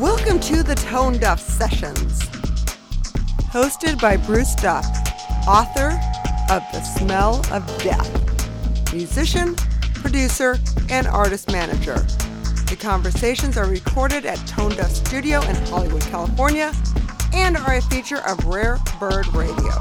Welcome to the Tone Duff Sessions, hosted by Bruce Duff, author of The Smell of Death, musician, producer, and artist manager. The conversations are recorded at Tone Duff Studio in Hollywood, California, and are a feature of Rare Bird Radio.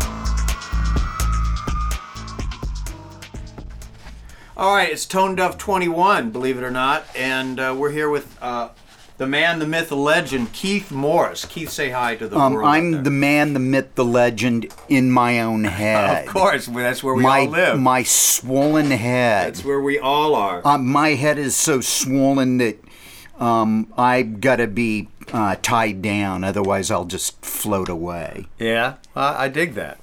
All right, it's Tone Duff 21, believe it or not, and uh, we're here with uh, the man, the myth, the legend, Keith Morris. Keith, say hi to the Um, world. I'm the man, the myth, the legend in my own head. Of course, that's where we my all live. my swollen head. that's where we all are. Uh, my head is so swollen that um, I've got to be uh, tied down, otherwise I'll just float away. yeah, uh, I dig that.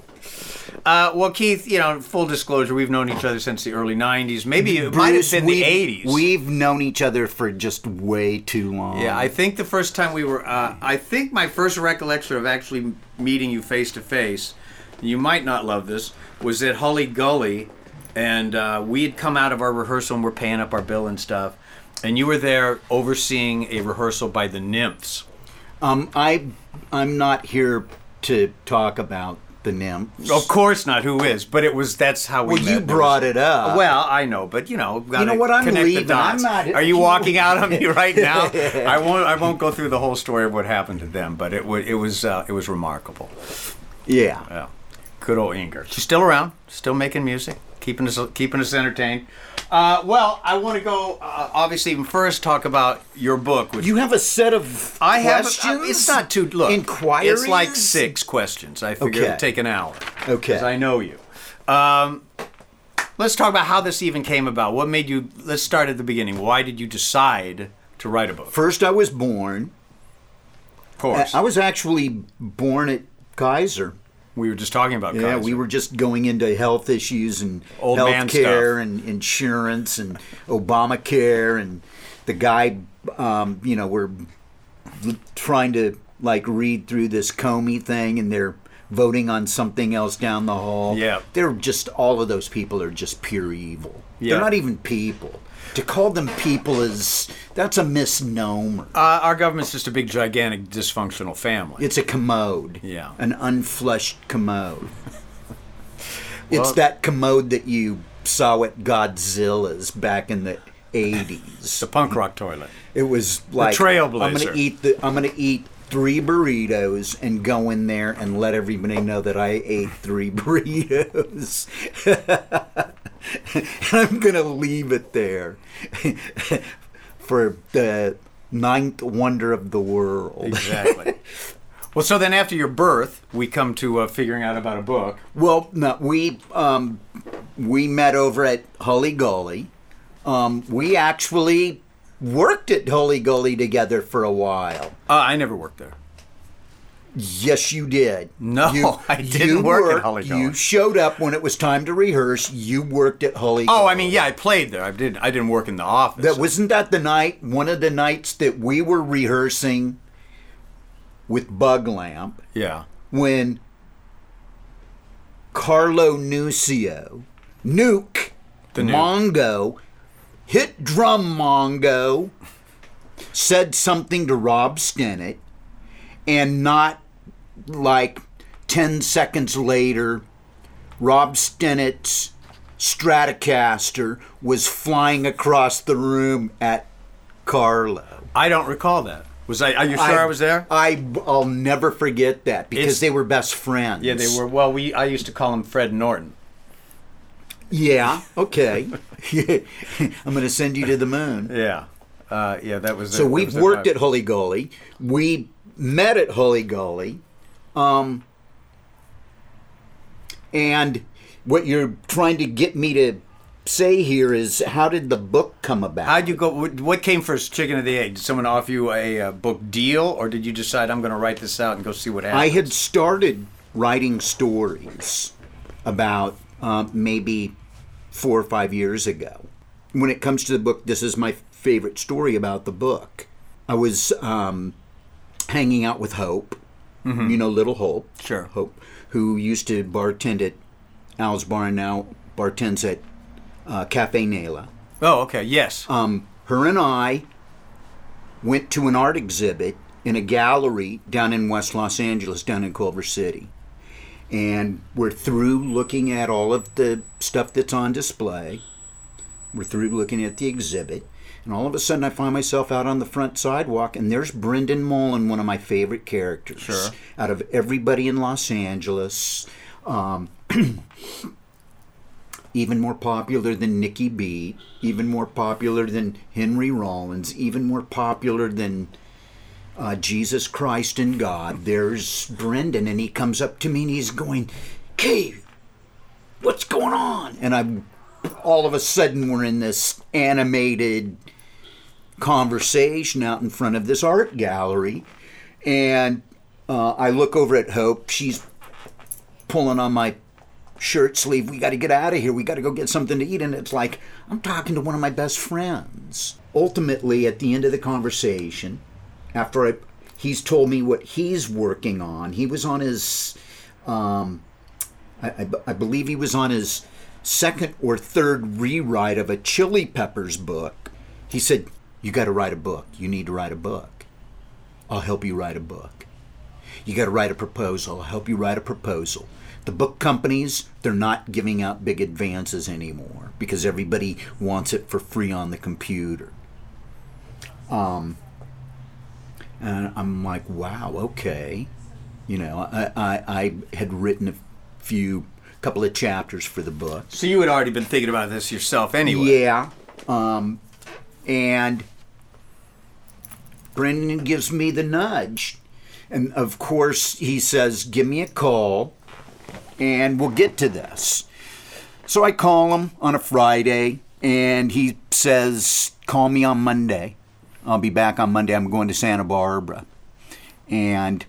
Uh, well, Keith, you know, full disclosure, we've known each other since the early '90s. Maybe it might have Bruce, been the we've- '80s. We've known each other for just way too long. Yeah, I think the first time we were, uh, I think my first recollection of actually meeting you face to face, you might not love this, was at Hully Gully, and uh, we had come out of our rehearsal and we're paying up our bill and stuff, and you were there overseeing a rehearsal by the Nymphs. Um, I I'm not here to talk about the nymphs. Of course not. Who is? But it was. That's how we Well, met. you brought it up. Well, I know, but you know, gotta know what? I'm leaving. I'm not- Are you walking out on me right now? I won't. I won't go through the whole story of what happened to them, but it was. It was. Uh, it was remarkable. Yeah. Yeah. Good old Inger. She's still around, still making music, keeping us keeping us entertained. Uh, well, I want to go uh, obviously even first talk about your book, which You have a set of I have. questions. uh, it's not too look. Inquiries. It's like six questions. I figure Okay. it'd take an hour. Okay, Okay. 'Cause I know you. Um, let's talk about how this even came about. What made you? Let's start at the beginning. Why did you decide to write a book? First, I was born. Of course, I was actually born at Kaiser. We were just talking about. Yeah, Kaiser. we were just going into health issues and Old man health care and insurance and Obamacare and the guy, um, you know, we're trying to like read through this Comey thing and they're voting on something else down the hall. Yeah. they're just all of those people are just pure evil. Yeah. They're not even people. To call them people is that's a misnomer. Uh, our government's just a big, gigantic, dysfunctional family. It's a commode. Yeah. An unflushed commode. it's that commode that you saw at Godzilla's back in the 80s. the punk rock toilet. It was like trailblazer. I'm gonna eat the I'm gonna eat three burritos and go in there and let everybody know that I ate three burritos. and I'm gonna leave it there for the ninth wonder of the world. Exactly. well, so then after your birth, we come to uh, figuring out about a book. Well, no, we um, we met over at Hully Gully. Um, we actually worked at Hully Gully together for a while. Uh, I never worked there. Yes, you did. No, I didn't work at Hully Gully. You showed up when it was time to rehearse. You worked at Holy. Oh, Gully. I mean, yeah, I played there. I didn't. I didn't work in the office. That wasn't that the night. One of the nights that we were rehearsing with Bug Lamp yeah. when Carlo Nucio, Nuke, The Nuke. Hit drum Mongo, said something to Rob Stennett, and not like 10 seconds later, Rob Stenett's Stratocaster was flying across the room at Carlo. I don't recall that. Was I? Are you sure I, was there? I, I'll never forget that because It's- they were best friends. yeah, they were. Well, we. I used to call him Fred Norton. Yeah, okay. I'm going to send you to the moon. Yeah. Uh, yeah, that was. So we've worked at Hully Gully. We met at Hully Gully. Um, and what you're trying to get me to say here is how did the book come about? How'd you go? What came first, chicken or the egg? Did someone offer you a, uh book deal, or did you decide I'm going to write this out and go see what happens? I had started writing stories about um, maybe four or five years ago. When it comes to the book, this is my favorite story about the book. I was um, hanging out with Hope, you know, Little Hope. Sure. Hope, who used to bartend at Al's Bar and now bartends at uh, Cafe Nela. Oh, okay. Yes. Um, her and I went to an art exhibit in a gallery down in West Los Angeles, down in Culver City. And we're through looking at all of the stuff that's on display. We're through looking at the exhibit. And all of a sudden, I find myself out on the front sidewalk, and there's Brendan Mullen, one of my favorite characters. Sure. Out of everybody in Los Angeles. Um, even more popular than Nikki B, even more popular than Henry Rollins, even more popular than uh, Jesus Christ and God. There's Brendan, and he comes up to me and he's going, "Kay, what's going on?" And I'm all of a sudden we're in this animated conversation out in front of this art gallery, and uh, I look over at Hope. She's pulling on my shirt sleeve. We got to get out of here. We got to go get something to eat. And it's like, I'm talking to one of my best friends. Ultimately, at the end of the conversation, after I, he's told me what he's working on, he was on his, um, I, I, I believe he was on his second or third rewrite of a Chili Peppers book. He said, You got to write a book. You need to write a book. I'll help you write a book. You got to write a proposal. I'll help you write a proposal. The book companies, they're not giving out big advances anymore because everybody wants it for free on the computer. Um, and I'm like, wow, okay. You know, I, I, I had written a few, couple of chapters for the book. So you had already been thinking about this yourself anyway. Yeah. Um, and Brendan gives me the nudge. And of course, he says, Give me a call and we'll get to this. So I call him on a Friday and he says, Call me on Monday. I'll be back on Monday. I'm going to Santa Barbara. And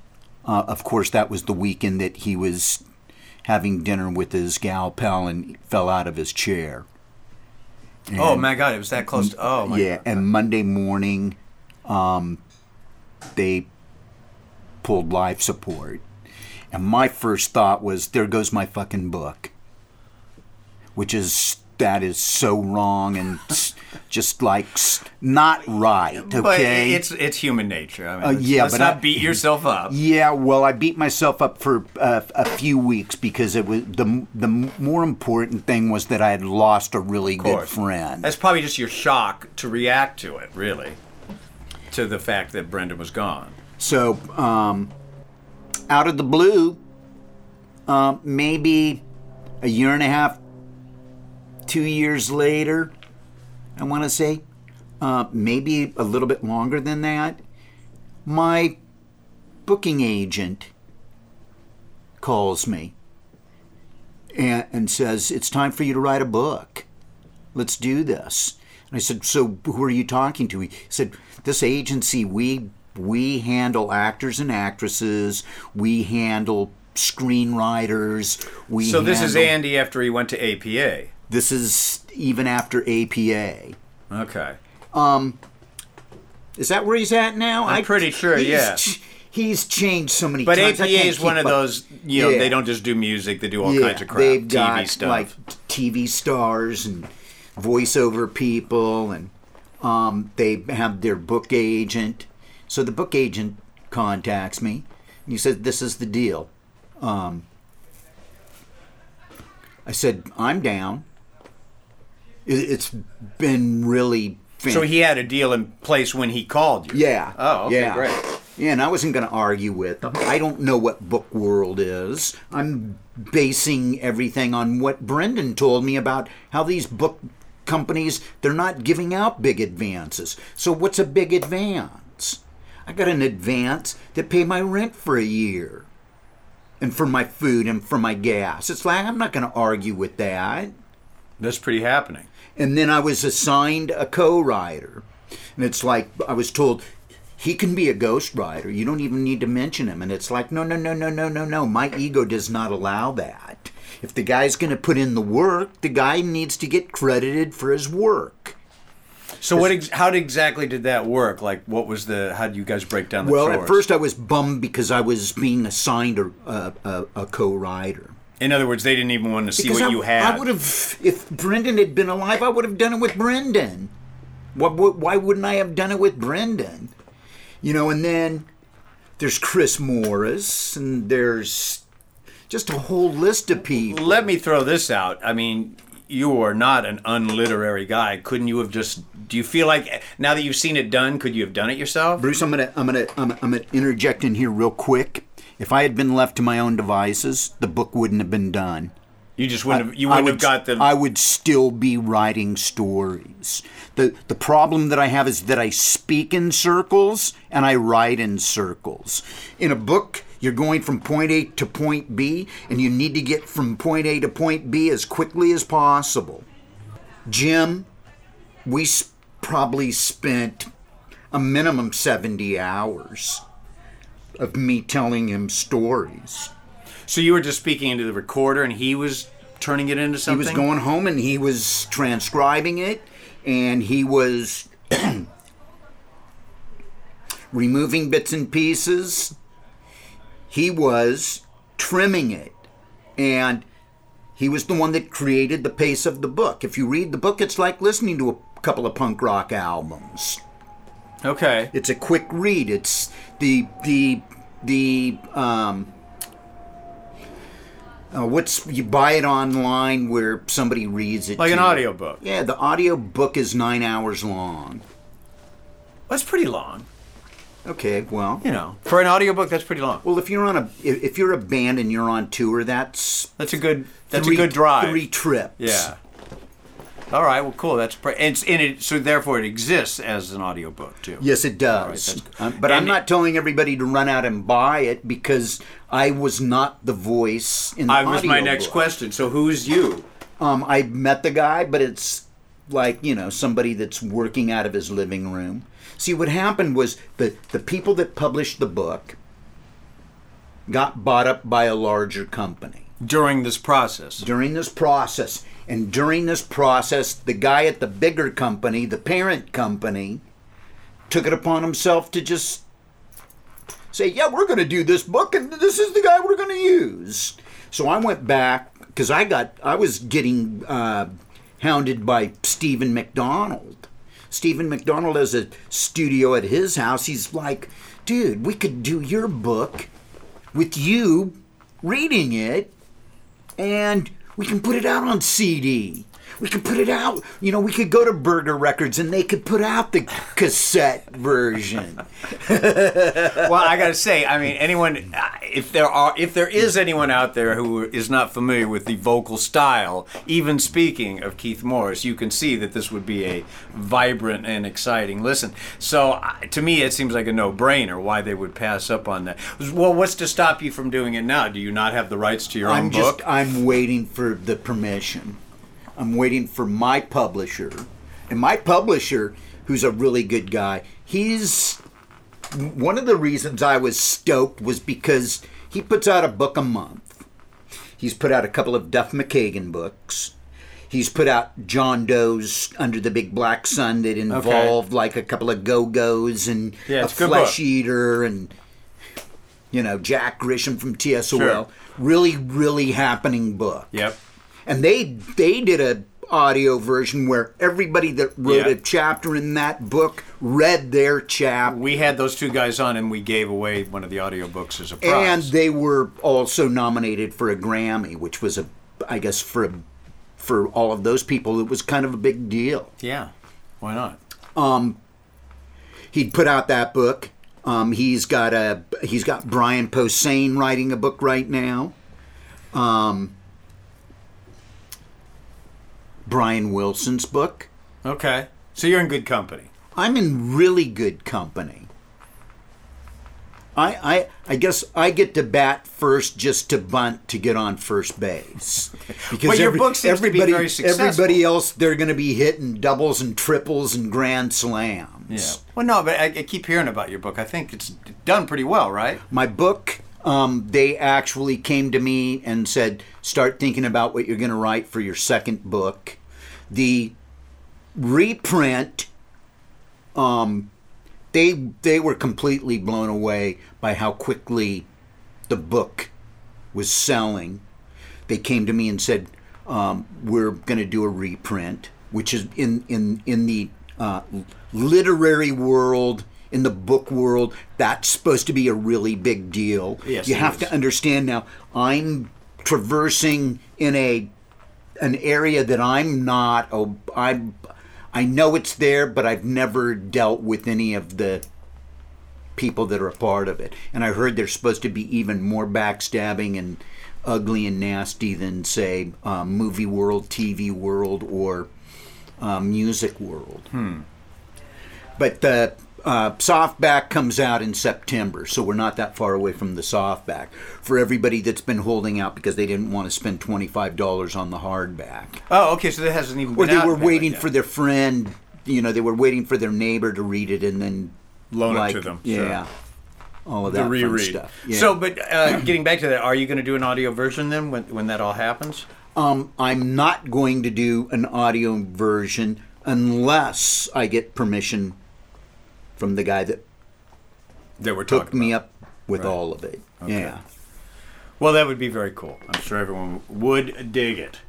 uh, of course, that was the weekend that he was having dinner with his gal pal and fell out of his chair. Oh my God, it was that close. To, oh my yeah, God. and Monday morning, um, they pulled life support, and my first thought was, "There goes my fucking book," which is that is so wrong and just like not right. Okay, But it's it's human nature. I mean, Uh, yeah, let's but not I- beat yourself up. Yeah, well, I beat myself up for uh, a few weeks because it was the the more important thing was that I had lost a really good friend. That's probably just your shock to react to it, really, to the fact that Brendan was gone. So, um, out of the blue, uh, maybe a year and a half, two years later, I want to say, uh, maybe a little bit longer than that, my booking agent calls me and, and says, It's time for you to write a book. Let's do this. And I said, So who are you talking to? He said, This agency, we we handle actors and actresses, we handle screenwriters, we So this is Andy after he went to APA. This is even after APA. Okay. Is that where he's at now? I'm pretty sure, yeah. ch- He's changed so many But times. I APA is one of up. those, you know, Yeah. they don't just do music, they do all yeah, kinds of crap. They've TV got stuff. like TV stars and voiceover people, and um, they have their book agent. So the book agent contacts me. And he said, "This is the deal." Um, I said, "I'm down." It, it's been really. so he had a deal in place when he called you. Yeah. Oh, okay, yeah. great. Yeah, and I wasn't going to argue with. I don't know what book world is. I'm basing everything on what Brendan told me about how these book companies they're not giving out big advances. So what's a big advance? I got an advance that pay my rent for a year. And for my food and for my gas. It's like I'm not going to argue with that. That's pretty happening. And then I was assigned a co-writer. And it's like I was told he can be a ghostwriter. You don't even need to mention him. And it's like, no, no, no, no, no, no, no. My ego does not allow that. If the guy's going to put in the work, the guy needs to get credited for his work. So what? Ex- how exactly did that work? Like, what was the? How did you guys break down the Well, chores? at first I was bummed because I was being assigned a, a, a, a co-writer. In other words, they didn't even want to see Because what I, you had. I would have, if Brendan had been alive, I would have done it with Brendan. Why, why wouldn't I have done it with Brendan? You know, and then there's Chris Morris, and there's just a whole list of people. Let me throw this out. I mean, you are not an unliterary guy. Couldn't you have just? Do you feel like now that you've seen it done, could you have done it yourself? Bruce, I'm gonna I'm gonna I'm, I'm gonna interject in here real quick. If I had been left to my own devices, the book wouldn't have been done. You just wouldn't have. You I wouldn't would, have got the. I would still be writing stories. the The problem that I have is that I speak in circles and I write in circles. In a book, you're going from point A to point B, and you need to get from point A to point B as quickly as possible. Jim, we probably spent a minimum 70 hours of me telling him stories. so you were just speaking into the recorder, and he was turning it into something. He was going home and he was transcribing it and he was removing bits and pieces. He was trimming it. And he was the one that created the pace of the book. If you read the book, it's like listening to a couple of punk rock albums. Okay. It's a quick read. It's the the the um uh, what's you buy it online where somebody reads it Like an you. audiobook. Yeah, the audio book is nine hours long. That's pretty long. Okay, well, You know, for an audiobook, that's pretty long. well, if you're on a if if you're a band and you're on tour, that's That's a good. That's three, a good drive. Three trips. Yeah. All right. Well, cool. That's pre- and, and it so therefore it exists as an audiobook too. Yes, it does. Um, but I'm not telling everybody to run out and buy it because I was not the voice in the I was my next question. So who's you? Um, I met the guy, but it's like you know somebody that's working out of his living room. See, what happened was the the people that published the book got bought up by a larger company During this process. during this process, and during this process, the guy at the bigger company, the parent company, took it upon himself to just say, "Yeah, we're going to do this book, and this is the guy we're going to use." So I went back because I got I was getting uh, hounded by Steven McDonald. Steven McDonald has a studio at his house. He's like, "Dude, we could do your book with you reading it, and we can put it out on CD." We could put it out. You know, we could go to Burger Records and they could put out the cassette version. well, I got to say, I mean, anyone, uh, if there are, if there is anyone out there who is not familiar with the vocal style, even speaking of Keith Morris, you can see that this would be a vibrant and exciting listen. So, uh, to me, it seems like a no-brainer why they would pass up on that. Well, what's to stop you from doing it now? Do you not have the rights to your I'm own just book? I'm waiting for the permission. I'm waiting for my publisher. And my publisher, who's a really good guy, he's one of the reasons I was stoked was because he puts out a book a month. He's put out a couple of Duff McKagan books. He's put out John Doe's Under the Big Black Sun that involved like a couple of Go Go's and Yeah, a it's a good Flesh. Eater and you know Jack Grisham from TSOL. Sure. Really, really happening book Yep. And they they did a audio version where everybody that wrote Yeah. a chapter in that book read their chapter We had those two guys on, and we gave away one of the audiobooks as a prize. and they were also nominated for a grammy which was a i guess for a, for all of those people it was kind of a big deal yeah, why not? Um he'd put out that book um, he's got a he's got brian posehn writing a book right now um, brian wilson's book Okay, so you're in good company. I'm in really good company. I, I I guess I get to bat first just to bunt to get on first base. Because But your book seems to be everybody, very successful. everybody else they're going to be hitting doubles and triples and grand slams. Yeah. Well, no, but I, I keep hearing about your book. I think it's done pretty well, right? My book, um, they actually came to me and said, start thinking about what you're going to write for your second book. The reprint, um, they they were completely blown away by how quickly the book was selling. They came to me and said, um, "We're going to do a reprint," which is in in in the uh, literary world. In the book world, that's supposed to be a really big deal. Yes, you have is. to understand now. I'm traversing in a an area that I'm not. Oh, I'm I know it's there, but I've never dealt with any of the people that are a part of it. And I heard there's supposed to be even more backstabbing and ugly and nasty than, say, um, movie world, TV world, or uh, music world. Hmm. But the uh, softback comes out in September, so we're not that far away from the softback. For everybody that's been holding out because they didn't want to spend twenty five dollars on the hardback, Oh, okay. So that hasn't even. or been they out were waiting Yeah. for their friend, you know, they were waiting for their neighbor to read it and then Loan it like, to them, sure. Yeah, all of The that fun reread. stuff. Yeah. So, but uh, getting back to that, are you going to do an audio version then when when that all happens? Um, I'm not going to do an audio version unless I get permission from the guy that That we're took me about. up with Right. all of it. Yeah. Well, that would be very cool. I'm sure everyone would dig it.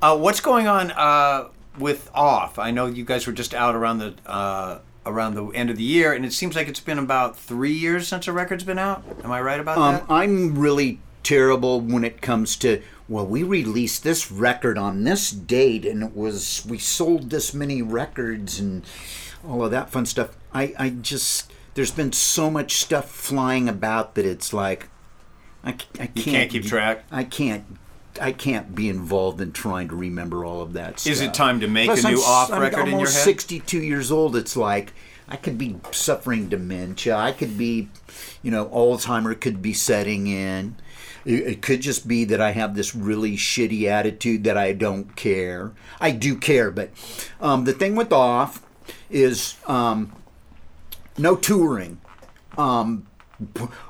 Uh, what's going on uh, with Off? I know you guys were just out around the uh, around the end of the year, and it seems like it's been about three years since a record's been out. Am I right about Um, that? I'm really terrible when it comes to well, we released this record on this date, and it was we sold this many records and all of that fun stuff. I, I just there's been so much stuff flying about that it's like I can't You can't keep track? I can't. I can't be involved in trying to remember all of that stuff. Is it time to make Plus, a I'm new s- off I'm record in your head? 62 years old. It's like I could be suffering dementia. I could be, you know, Alzheimer could be setting in. It, it could just be that I have this really shitty attitude that I don't care. I do care, but um, the thing with off is um, no touring. Um,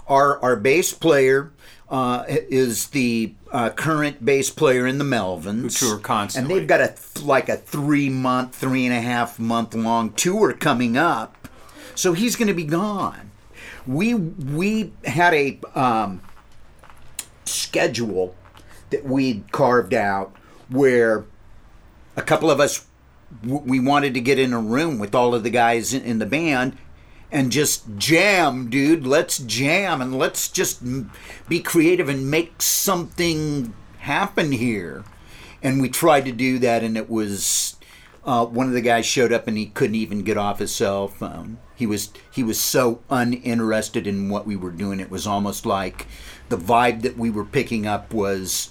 our our bass player uh, is the uh, current bass player in the Melvins. Who tour constantly. and they've got a like a three month, three and a half month long tour coming up. So he's going to be gone. We we had a um, schedule that we'd carved out where a couple of us we wanted to get in a room with all of the guys in, in the band and just jam dude. Let's jam and let's just be creative and make something happen here. And we tried to do that and it was uh, one of the guys showed up and he couldn't even get off his cell phone. He was he was so uninterested in what we were doing. It was almost like the vibe that we were picking up was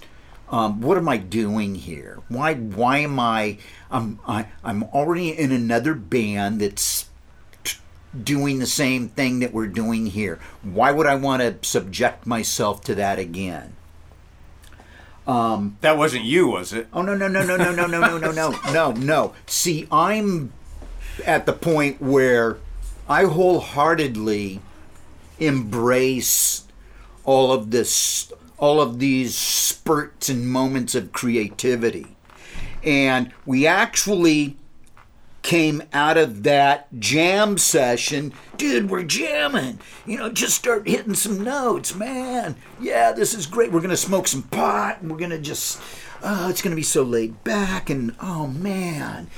um, what am I doing here? Why why am I I'm I, I'm already in another band that's doing the same thing that we're doing here. Why would I want to subject myself to that again? that wasn't you, was it? Oh no no no no no no no no no no no no. See, I'm at the point where I wholeheartedly embrace all of this all of these spurts and moments of creativity. And we actually came out of that jam session, dude, we're jamming. You know, just start hitting some notes, man. Yeah, this is great. We're going to smoke some pot and we're going to just, oh, it's going to be so laid back. And oh, man.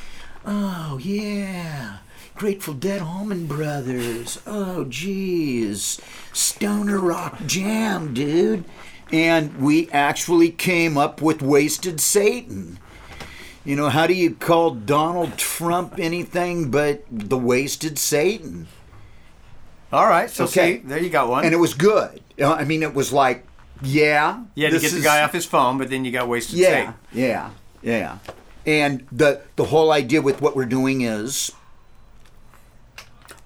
Oh, yeah. Grateful Dead Allman Brothers. Oh, geez. Stoner Rock Jam, dude. And we actually came up with Wasted Satan. You know, how do you call Donald Trump anything but the wasted Satan? All right. So Okay. see, there you got one. And it was good. Uh, I mean, it was like, yeah. had to get the guy off his phone, but then you got wasted. Yeah, State. yeah, yeah. And the the whole idea with what we're doing is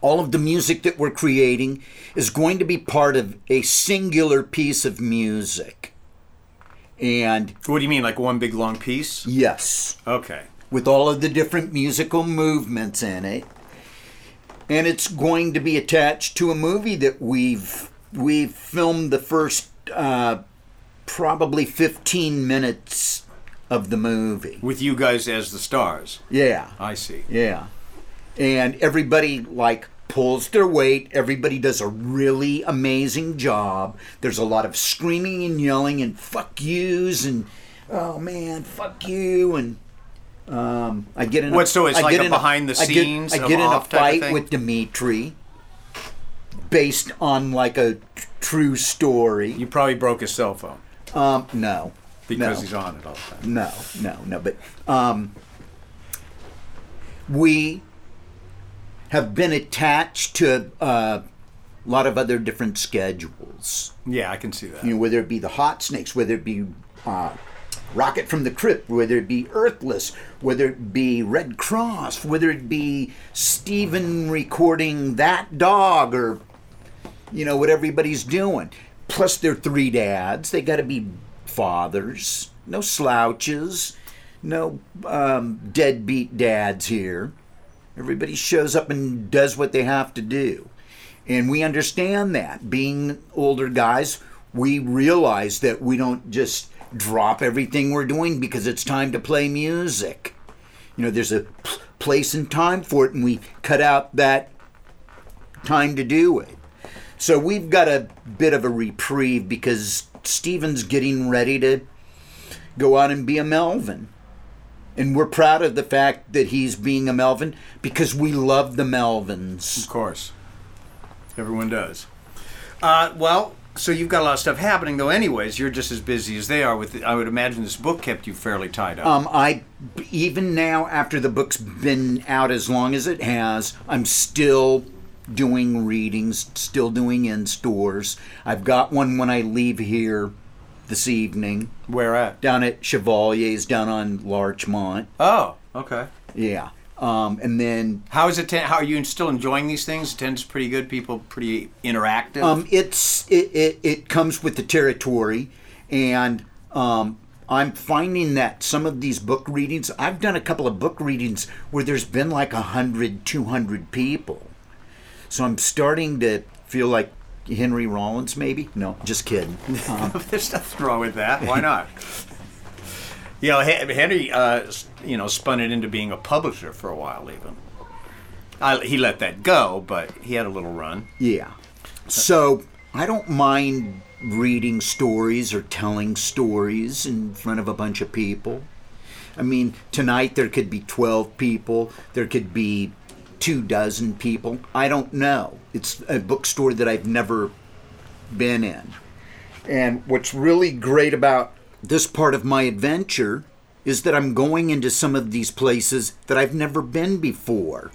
all of the music that we're creating is going to be part of a singular piece of music. And What do you mean, like one big long piece? yes, Okay. with all of the different musical movements in it. And it's going to be attached to a movie that we've we've filmed the first uh, probably 15 minutes of the movie. With you guys as the stars. Yeah. I see. Yeah. And everybody like pulls their weight. Everybody does a really amazing job. There's a lot of screaming and yelling and fuck yous and oh man, fuck you and um, I get in. What, so it's I like a in behind the I get- scenes I get, in a Off type of fight with Dimitri. based on like a t- true story. You probably broke his cell phone Um, no, because no. he's on it all the time. No, no, no. But um, we have been attached to uh, a lot of other different schedules. Yeah, I can see that. You know, whether it be the Hot Snakes, whether it be uh, Rocket from the Crypt, whether it be Earthless, whether it be Redd Kross, whether it be Steven recording that dog or you know what everybody's doing. Plus, they're three dads. They got to be fathers. No slouches. No um, deadbeat dads here. Everybody shows up and does what they have to do. And we understand that. Being older guys, we realize that we don't just drop everything we're doing because it's time to play music. You know, there's a place and time for it, and we cut out that time to do it. So we've got a bit of a reprieve because Steven's getting ready to go out and be a Melvin. And we're proud of the fact that he's being a Melvin because we love the Melvins. Of course. Everyone does. Uh, well, so you've got a lot of stuff happening, though. Anyways, you're just as busy as they are. With, I would imagine this book kept you fairly tied up. Um, I even now after the book's been out as long as it has, I'm still doing readings, still doing in stores. I've got one when I leave here this evening Where at? down at Chevalier's down on Larchmont. Oh, okay. Yeah. Um, and then How is it? Ten- how are you still enjoying these things? Tends pretty good. People pretty interactive. Um, it's it, it, it comes with the territory, and um, I'm finding that some of these book readings. I've done a couple of book readings where there's been like a hundred, two hundred people. So I'm starting to feel like Henry Rollins, maybe. No, just kidding. Um, There's nothing wrong with that. Why not? you know, Henry, uh, you know, spun it into being a publisher for a while. Even I, he let that go, but he had a little run. Yeah. So I don't mind reading stories or telling stories in front of a bunch of people. I mean, tonight there could be 12 people, there could be two dozen people. I don't know. It's a bookstore that I've never been in. And what's really great about this part of my adventure is that I'm going into some of these places that I've never been before.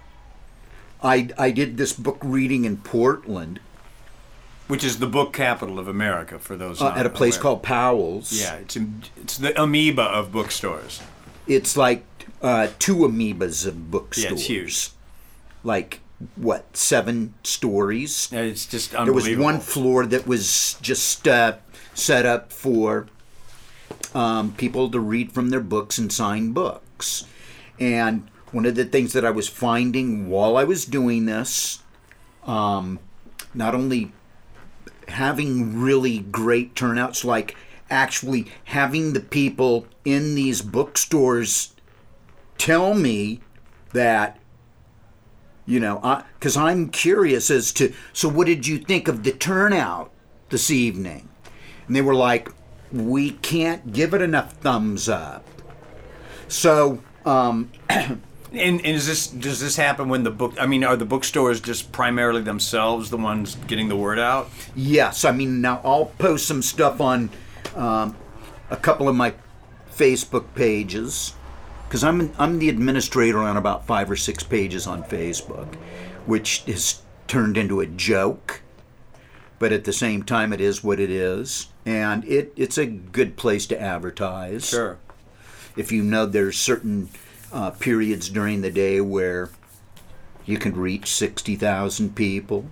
I, I did this book reading in Portland Which is the book capital of America for those uh, at a place aware. called Powell's. Yeah, it's in, it's the amoeba of bookstores. It's like uh, two amoebas of bookstores. Yeah, it's huge. Like, what, seven stories? It's just There was one floor that was just uh, set up for um, people to read from their books and sign books. And one of the things that I was finding while I was doing this, um, not only having really great turnouts, like actually having the people in these bookstores tell me that you know because i'm curious as to so what did you think of the turnout this evening and they were like we can't give it enough thumbs up so um, And, and is this does this happen when the book? I mean, are the bookstores just primarily themselves the ones getting the word out? yes i mean now i'll post some stuff on um, a couple of my facebook pages because I'm, I'm the administrator on about five or six pages on facebook which has turned into a joke but at the same time it is what it is and it, it's a good place to advertise Sure. if you know there's certain uh, periods during the day where you can reach 60,000 people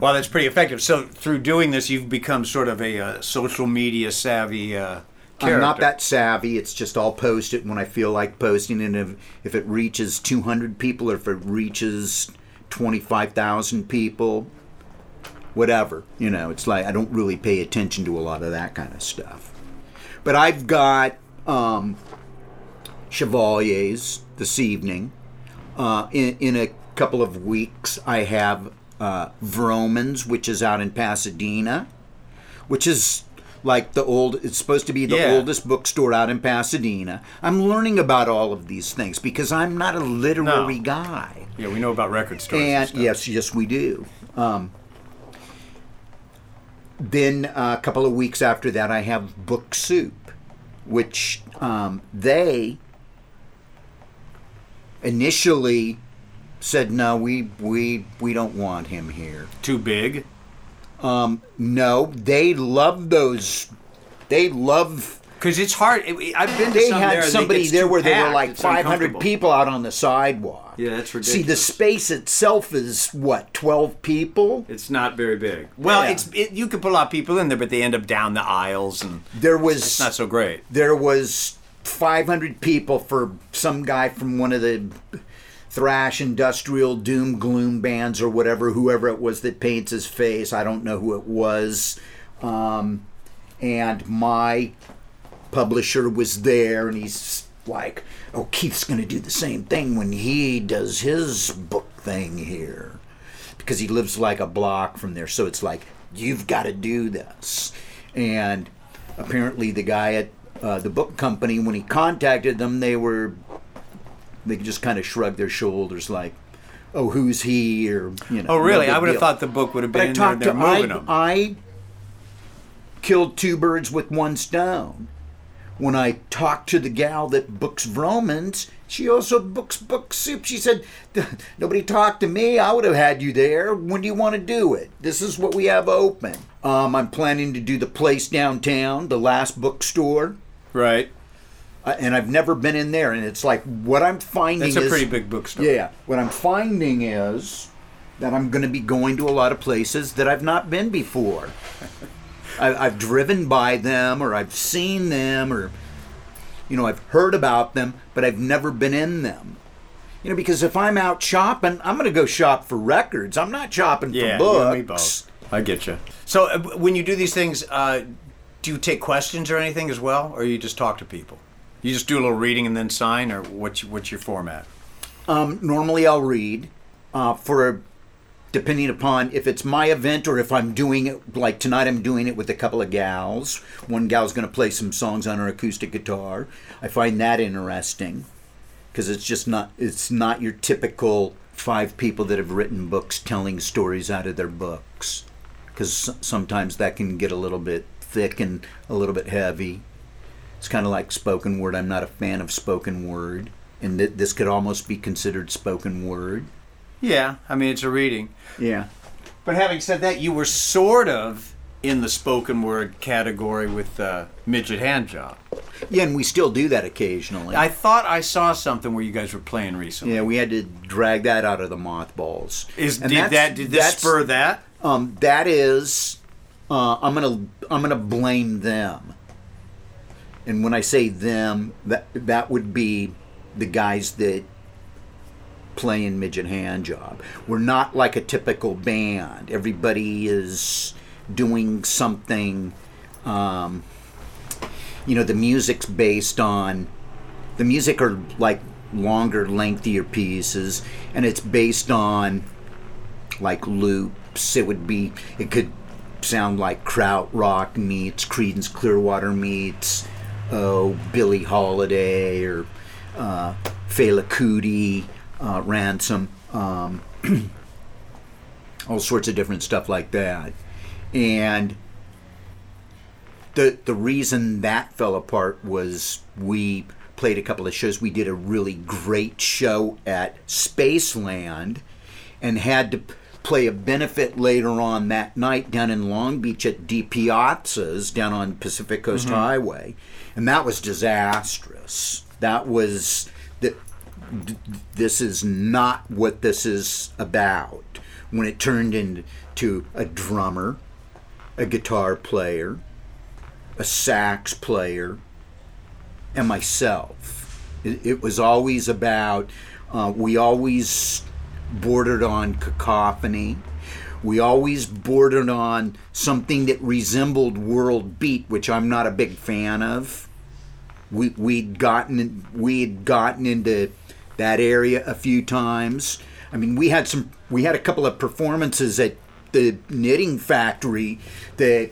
Well, that's pretty effective. So through doing this, you've become sort of a uh, social media savvy uh, character. I'm not that savvy. It's just I'll post it when I feel like posting it. If, if it reaches 200 people or if it reaches 25,000 people, whatever. You know, it's like I don't really pay attention to a lot of that kind of stuff. But I've got um, Chevaliers this evening. Uh, in, in a couple of weeks, I have uh, Vromans, which is out in Pasadena, which is like the old, it's supposed to be the Yeah. oldest bookstore out in Pasadena. I'm learning about all of these things because I'm not a literary No. guy. Yeah, we know about record stores. And, And yes, yes, we do. Um, then uh, a couple of weeks after that, I have Book Soup, which um, they initially said, "No, we we we don't want him here." Too big. Um, no, they love those. They love. Because it's hard. I've been to They some had there. somebody there where there were like it's 500 people out on the sidewalk. Yeah, that's ridiculous. See, the space itself is what 12 people. It's not very big. Well, Yeah. it's it, you could put a lot of people in there, but they end up down the aisles, and There was it's not so great. there was 500 people for some guy from one of the thrash industrial doom gloom bands or whatever whoever it was that paints his face i don't know who it was. Um, and my publisher was there and he's like oh keith's going to do the same thing when he does his book thing here. Because he lives like a block from there. So it's like you've got to do this. And apparently the guy at uh, the book company when he contacted them they were they just kind of shrug their shoulders like oh who's he or you know Oh, really? no I would have thought the book would have but been i in there. talked They're to moving I, them. I killed two birds with one stone when I talked to the gal that books Vromans, she also books book soup. She said, "Nobody talked to me. I would have had you there. When do you want to do it? This is what we have open. Um, I'm planning to do the place downtown, the last bookstore, right. Uh, and I've never been in there. And it's like what I'm finding That's a is pretty big bookstore. yeah. What I'm finding is that I'm going to be going to a lot of places that I've not been before. I, I've driven by them, or I've seen them, or you know, I've heard about them, but I've never been in them. You know, because if I'm out shopping, I'm going to go shop for records. I'm not shopping Yeah, for books. and me both. I get you. So uh, when you do these things, uh, do you take questions or anything as well, or you just talk to people? You just do a little reading and then sign, or what's what's your format? Um, normally, I'll read uh, for depending upon if it's my event or if I'm doing it. Like tonight, I'm doing it with a couple of gals. One gal's going to play some songs on her acoustic guitar. I find that interesting because it's just not it's not your typical five people that have written books telling stories out of their books because sometimes that can get a little bit thick and a little bit heavy. It's kind of like spoken word. I'm not a fan of spoken word, and th- this could almost be considered spoken word. Yeah, I mean it's a reading. Yeah. But having said that, you were sort of in the spoken word category with uh, midget hand job. Yeah, and we still do that occasionally. I thought I saw something where you guys were playing recently. yeah, we had to drag that out of the mothballs. Is And did that did this spur that? Um, that is, uh, I'm gonna I'm gonna blame them. And when I say them, that that would be the guys that play in midget hand job. We're not like a typical band. Everybody is doing something. Um, you know, the music's based on the music are like longer, lengthier pieces, and it's based on like loops. It would be, it could sound like Kraut Rock meets Creedence Clearwater meets oh Billie Holiday or uh, Fela Kuti, uh, Ransom, um, all sorts of different stuff like that, and the the reason that fell apart was we played a couple of shows. We did a really great show at Spaceland and had to play a benefit later on that night down in Long Beach at Di Piazza's down on Pacific Coast Highway, and that was disastrous. That was that. d- this is not what this is about. When it turned into a drummer, a guitar player, a sax player, and myself. It, it was always about, uh, we always bordered on cacophony. We always bordered on something that resembled world beat, which I'm not a big fan of. We, we'd gotten we'd gotten into that area a few times. I mean, we had some we had a couple of performances at the knitting factory that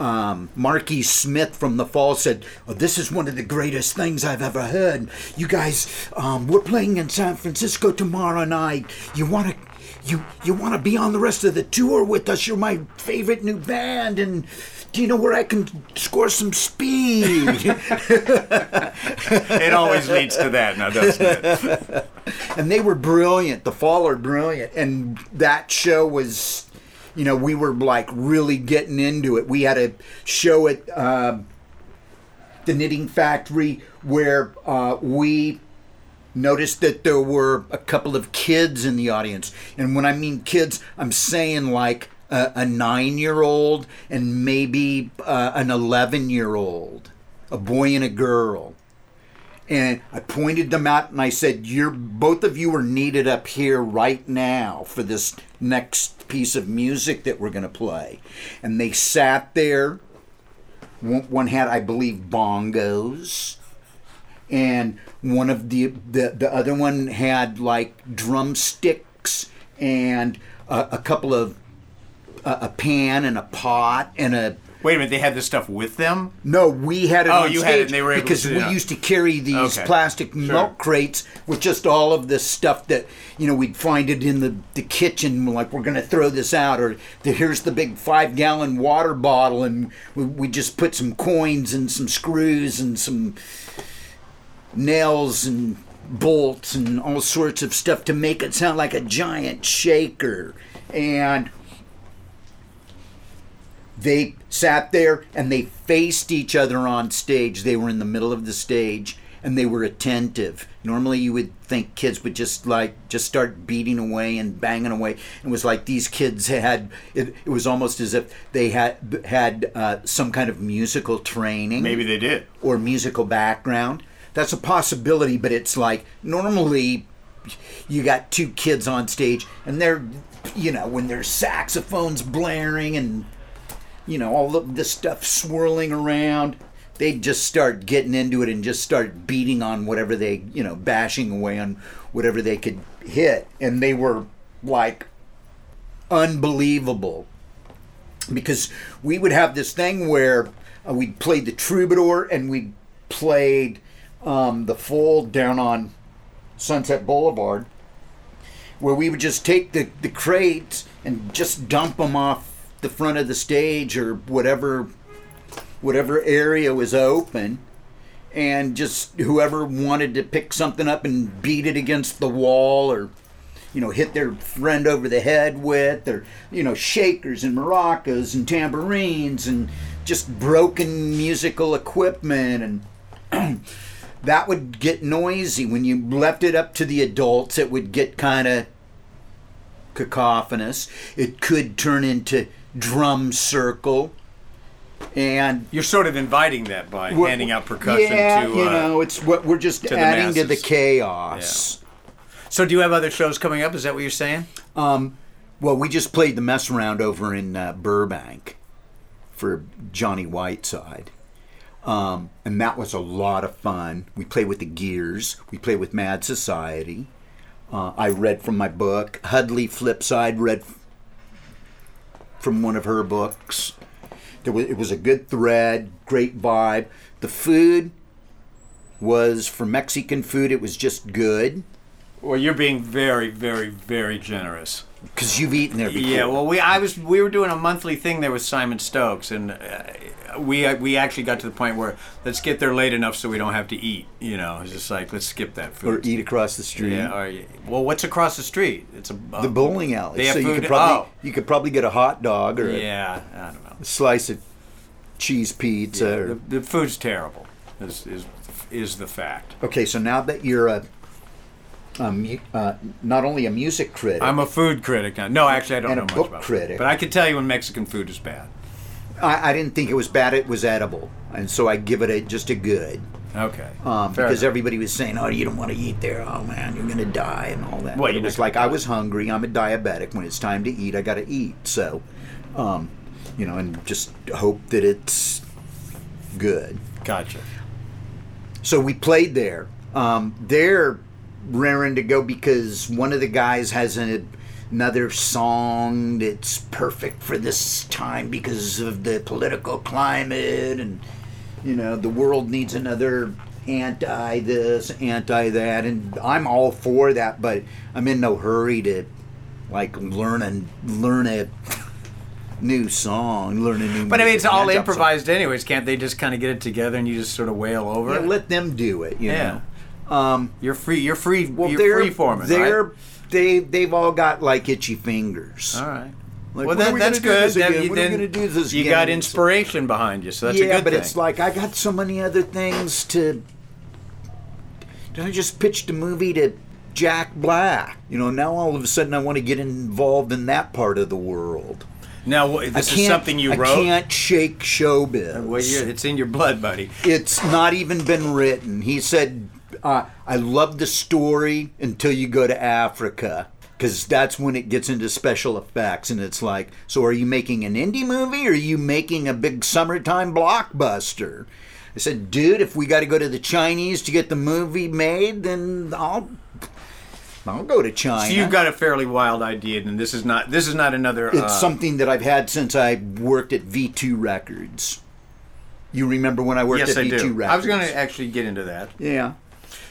um, Marquis Smith from the Fall said, oh, "This is one of the greatest things I've ever heard. You guys, um, we're playing in San Francisco tomorrow night. You want to, you you want to be on the rest of the tour with us? You're my favorite new band, and do you know where I can score some speed? It always leads to that now, doesn't it? and they were brilliant. The Fall are brilliant, and that show was, you know, we were like really getting into it. We had a show at uh, the Knitting Factory where uh, we noticed that there were a couple of kids in the audience, and when I mean kids, I'm saying like a, a nine-year-old and maybe uh, an eleven-year-old, a boy and a girl and I pointed them out and I said, "You're both of you are needed up here right now for this next piece of music that we're going to play." And they sat there. One, one had, I believe, bongos, and one of the the, the other one had like drumsticks and a, a couple of a, a pan and a pot and a Wait a minute, they had this stuff with them? no, we had it Oh, on you stage had it and they were able to because we used to carry these Okay. plastic Sure. milk crates with just all of this stuff that you know we'd find it in the, the kitchen. Like we're going to throw this out, or the, here's the big five gallon water bottle, and we, we just put some coins and some screws and some nails and bolts and all sorts of stuff to make it sound like a giant shaker. And they sat there and they faced each other on stage. They were in the middle of the stage and they were attentive. Normally, you would think kids would just like just start beating away and banging away. It was like these kids had. It, it was almost as if they had had uh, some kind of musical training Maybe they did. or musical background. That's a possibility, but it's like normally you got two kids on stage and they're, you know, when there's saxophones blaring and, you know, all of this stuff swirling around, They'd just start getting into it and just start beating on whatever they, you know, bashing away on whatever they could hit. And they were like unbelievable because we would have this thing where uh, we played the troubadour and we played um, the fold down on Sunset Boulevard, where we would just take the, the crates and just dump them off the front of the stage or whatever whatever area was open and just whoever wanted to pick something up and beat it against the wall or you know hit their friend over the head with or you know shakers and maracas and tambourines and just broken musical equipment and that would get noisy. When you left it up to the adults it would get kind of cacophonous. It could turn into drum circle and You're sort of inviting that by handing out percussion yeah, to. you uh, know, it's what we're just to the adding to the chaos. So, do you have other shows coming up? Is that what you're saying? Um, well, we just played the mess around over in uh, Burbank for Johnny Whiteside. Um, and that was a lot of fun. We played with the Gears. We played with Mad Society. Uh, I read from my book. Hudley Flipside read from one of her books. There was, it was a good thread, great vibe. The food was for Mexican food. It was just good Well, you're being very, very, very generous. because you've eaten there before. Yeah, well, we I was we were doing a monthly thing there with Simon Stokes, and uh, we we actually got to the point where let's get there late enough so we don't have to eat. You know, it's just like let's skip that food or eat across the street. Yeah. Or, well, what's across the street? It's a uh, the bowling alley. They have so you food- could probably oh. you could probably get a hot dog or Yeah, I don't know. a slice of cheese pizza. Yeah, the, the food's terrible. Is is is the fact. okay, so now that you're a, a mu- uh, not only a music critic, I'm a food critic now. No, actually, I don't And a know much book about critic. food. But I can tell you when Mexican food is bad. I, I didn't think it was bad. It was edible, and so I give it a just a good. Okay. Um, Fair because enough. everybody was saying, "Oh, you don't want to eat there. Oh man, you're gonna die," and all that. Well, But you're it was not like I was hungry. I'm a diabetic. When it's time to eat, I got to eat. So, um, you know, and just hope that it's good. Gotcha. So we played there. Um, raring to go because one of the guys has an, another song that's perfect for this time because of the political climate and you know the world needs another anti this anti that and i'm all for that but i'm in no hurry to like learn and learn a new song, learn a new. But I mean, it's all improvised, anyways. Can't they just kind of get it together and you just sort of wail over it? Yeah, let them do it. You Yeah. know. Um, You're free. You're free. well, you're they're free forming. they're right? they they've all got like itchy fingers. all right. Like, well, that, that's good. Then When are we gonna do this You again? got inspiration behind you, so that's yeah, a good but thing. it's like I got so many other things to. I just pitched a movie to Jack Black. You know, now all of a sudden I want to get involved in that part of the world. now this is something you wrote. I can't shake showbiz. Well, it's in your blood, buddy. it's not even been written. He said, uh, "I love the story until you go to Africa." Because that's when it gets into special effects, and it's like, so are you making an indie movie or are you making a big summertime blockbuster? I said, dude, if we got to go to the Chinese to get the movie made, then I'll, I'll go to China. So you've got a fairly wild idea, and this is not. This is not another. It's uh, something that I've had since I worked at V2 Records. You remember when I worked Yes, at I V2 do. Records? I was going to actually get into that. Yeah.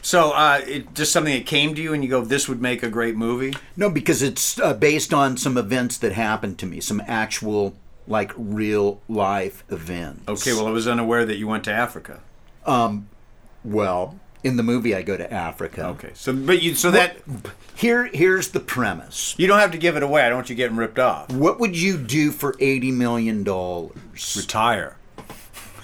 So, uh, it just something that came to you, and you go, "This would make a great movie." No, because it's uh, based on some events that happened to me, some actual, like, real life events. Okay, well, I was unaware that you went to Africa. Um, Well, in the movie, I go to Africa. Okay, so but you so that Here, here's the premise. you don't have to give it away. I don't want you getting ripped off. What would you do for eighty million dollars? Retire.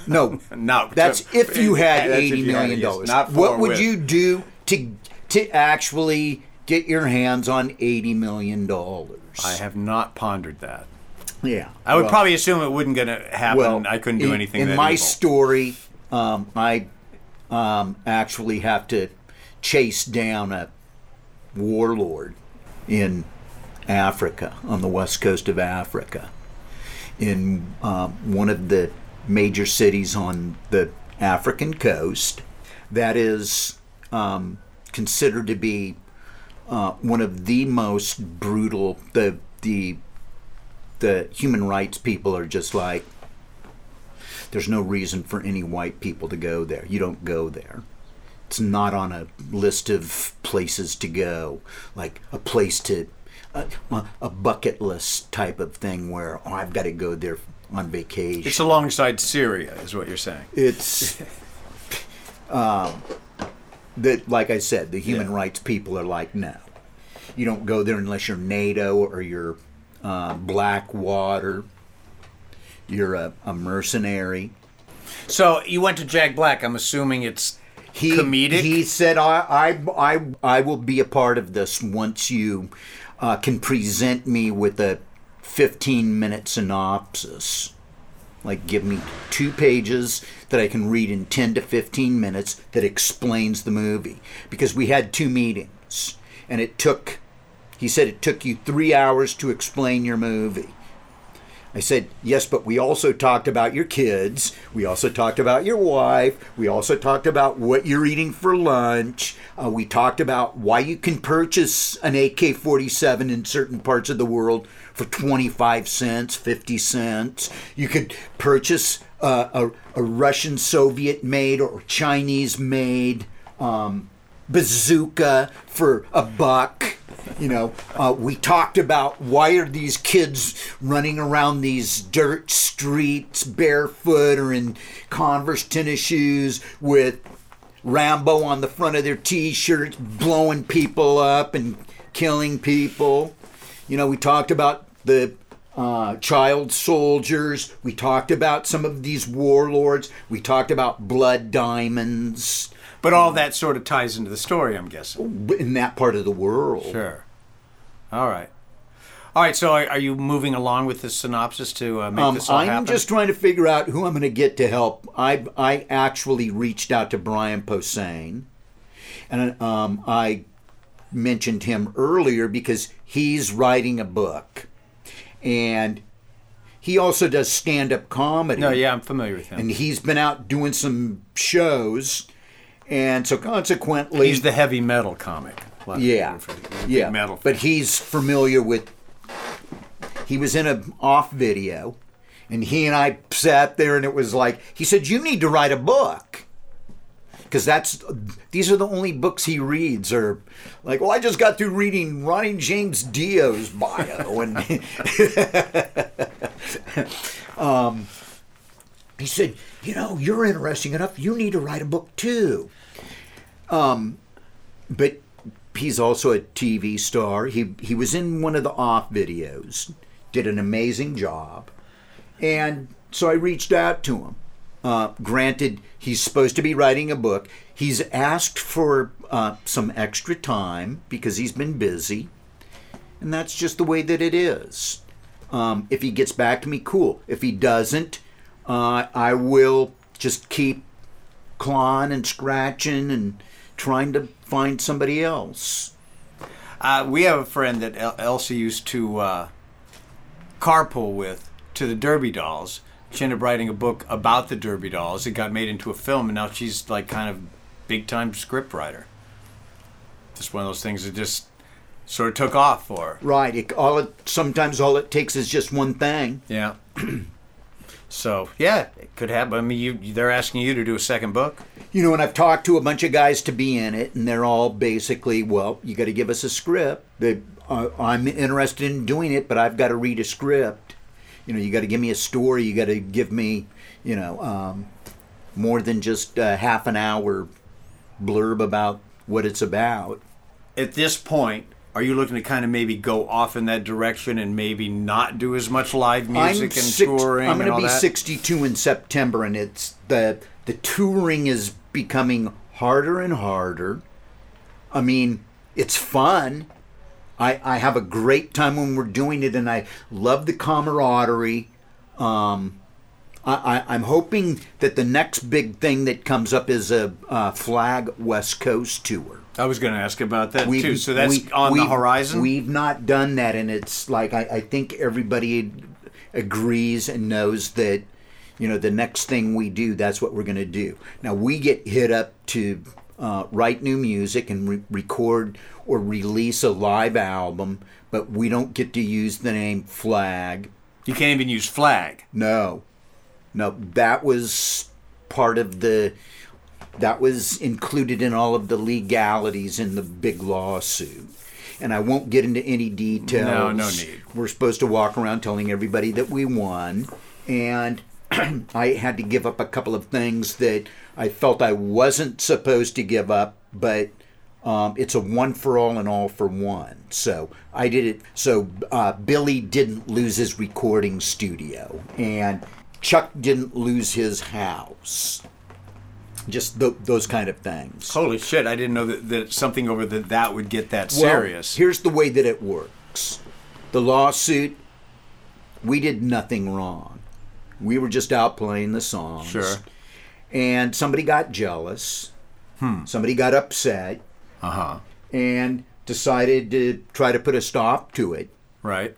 No, No, that's if you had That's eighty million dollars. Not What would with. you do to to actually get your hands on eighty million dollars? I have not pondered that. Yeah, I would Well- probably assume it wouldn't going to happen. Well, I couldn't do in- anything. In my evil. story, um, I um, actually have to chase down a warlord in Africa, on the west coast of Africa, in um, one of the major cities on the African coast that is um, considered to be uh, one of the most brutal. The the the human rights people are just like there's no reason for any white people to go there. You don't go there. It's not on a list of places to go, like a place to a, a bucket list type of thing where oh, I've got to go there on vacation. It's alongside Syria, is what you're saying. It's um, that, like I said, the human Yeah. rights people are like, no, you don't go there unless you're NATO or you're uh, Blackwater. You're a, a mercenary. So you went to Jack Black. I'm assuming it's He, comedic. He said, I, I, I, I will be a part of this once you uh, can present me with a 15 minute synopsis. Like, give me two pages that I can read in 10 to 15 minutes that explains the movie. Because we had two meetings, and it took, he said it took you three hours to explain your movie. I said, yes, but we also talked about your kids. We also talked about your wife. We also talked about what you're eating for lunch. Uh, we talked about why you can purchase an AK 47 in certain parts of the world for 25 cents, 50 cents. You could purchase uh, a, a Russian Soviet made or Chinese made um, bazooka for a buck. You know, uh, we talked about why are these kids running around these dirt streets barefoot or in Converse tennis shoes with Rambo on the front of their t-shirts, blowing people up and killing people. You know, we talked about the uh, child soldiers. We talked about some of these warlords. We talked about blood diamonds but all that sort of ties into the story. I'm guessing. in that part of the world. Sure. All right. All right. So are, you moving along with this synopsis to uh, make Um, this all I'm happen? just trying to figure out who I'm going to get to help. I I actually reached out to Brian Posehn, and um, I mentioned him earlier because he's writing a book, and he also does stand-up comedy. No, yeah, I'm familiar with him. and he's been out doing some shows, and so consequently, He's the heavy metal comic. Yeah, people refer to him as a yeah. metal. But he's familiar with. He was in a off video, and he and I sat there, and it was like he said, "You need to write a book." Because that's these are the only books he reads. Or like, well, I just got through reading Ronnie James Dio's bio, and um, he said, you know, you're interesting enough. You need to write a book too. Um, but he's also a TV star. He he was in one of the off videos, did an amazing job, and so I reached out to him. Uh, granted, he's supposed to be writing a book. He's asked for uh, some extra time because he's been busy, and that's just the way that it is. Um, if he gets back to me, cool. If he doesn't, uh, I will just keep clawing and scratching and trying to find somebody else. Uh, we have a friend that El- Elsie used to uh, carpool with to the Derby Dolls. She ended up writing a book about the Derby Dolls. It got made into a film, and now she's like kind of big time script writer. Just one of those things that just sort of took off for her. Right. It, all it, sometimes all it takes is just one thing. Yeah. so yeah, it could happen. I mean, you they're asking you to do a second book. You know, and I've talked to a bunch of guys to be in it, and they're all basically, well, you got to give us a script. They, uh, I'm interested in doing it, but I've got to read a script. You know, you got to give me a story. You got to give me, you know, um, more than just a half an hour blurb about what it's about. At this point, are you looking to kind of maybe go off in that direction and maybe not do as much live music and six- touring I'm gonna be that? 62 in September, and it's the the touring is becoming harder and harder. I mean, it's fun. I I have a great time when we're doing it, and I love the camaraderie. Um, I, I, I'm hoping that the next big thing that comes up is a uh, Flag West Coast tour. I was going to ask about that We've- too. So that's we- on the horizon. We've not done that, and it's like I, I think everybody agrees and knows that you know the next thing we do, that's what we're going to do. Now we get hit up to uh, write new music and re- record or release a live album, but we don't get to use the name Flag. you can't even use flag. No, no, that was part of the. That was included in all of the legalities in the big lawsuit. And I won't get into any details. No, no need. We're supposed to walk around telling everybody that we won. And I had to give up a couple of things that I felt I wasn't supposed to give up, but um, it's a one for all and all for one. So I did it. So uh, Billy didn't lose his recording studio, and Chuck didn't lose his house. Just th- those kind of things. Holy shit! I didn't know that, that something over that that would get that Well, serious. here's the way that it works the lawsuit, we did nothing wrong. We were just out playing the songs. Sure. And somebody got jealous. Hmm. Somebody got upset Uh huh. and decided to try to put a stop to it. Right.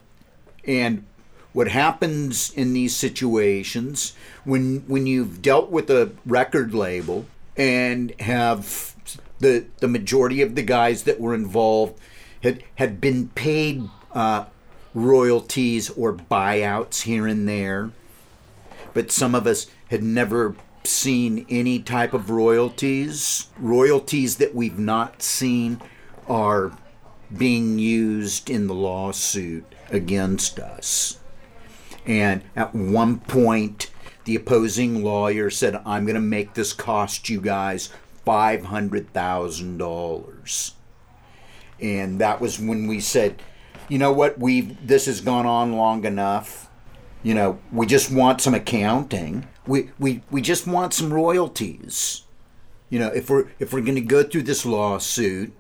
And what happens in these situations when when you've dealt with a record label and have the the majority of the guys that were involved had had been paid uh, royalties or buyouts here and there, but some of us had never seen any type of royalties. Royalties that we've not seen are being used in the lawsuit against us. And at one point, the opposing lawyer said, I'm going to make this cost you guys $500,000. And that was when we said, you know what, we've, this has gone on long enough. You know, we just want some accounting. We, we, we just want some royalties. You know, if we're, if we're going to go through this lawsuit,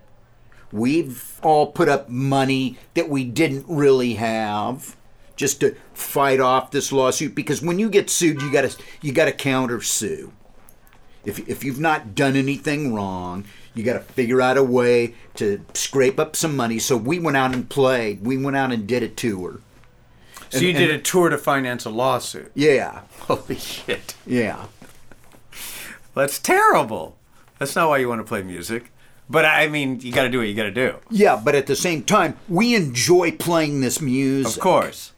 we've all put up money that we didn't really have just to fight off this lawsuit because when you get sued you got to you got to counter sue if, if you've not done anything wrong you got to figure out a way to scrape up some money so we went out and played we went out and did a tour So And- you did and- a tour to finance a lawsuit. yeah Holy shit! yeah That's terrible. That's not why you want to play music. But I mean, you got to do what you got to do. yeah but at the same time we enjoy playing this music Of course.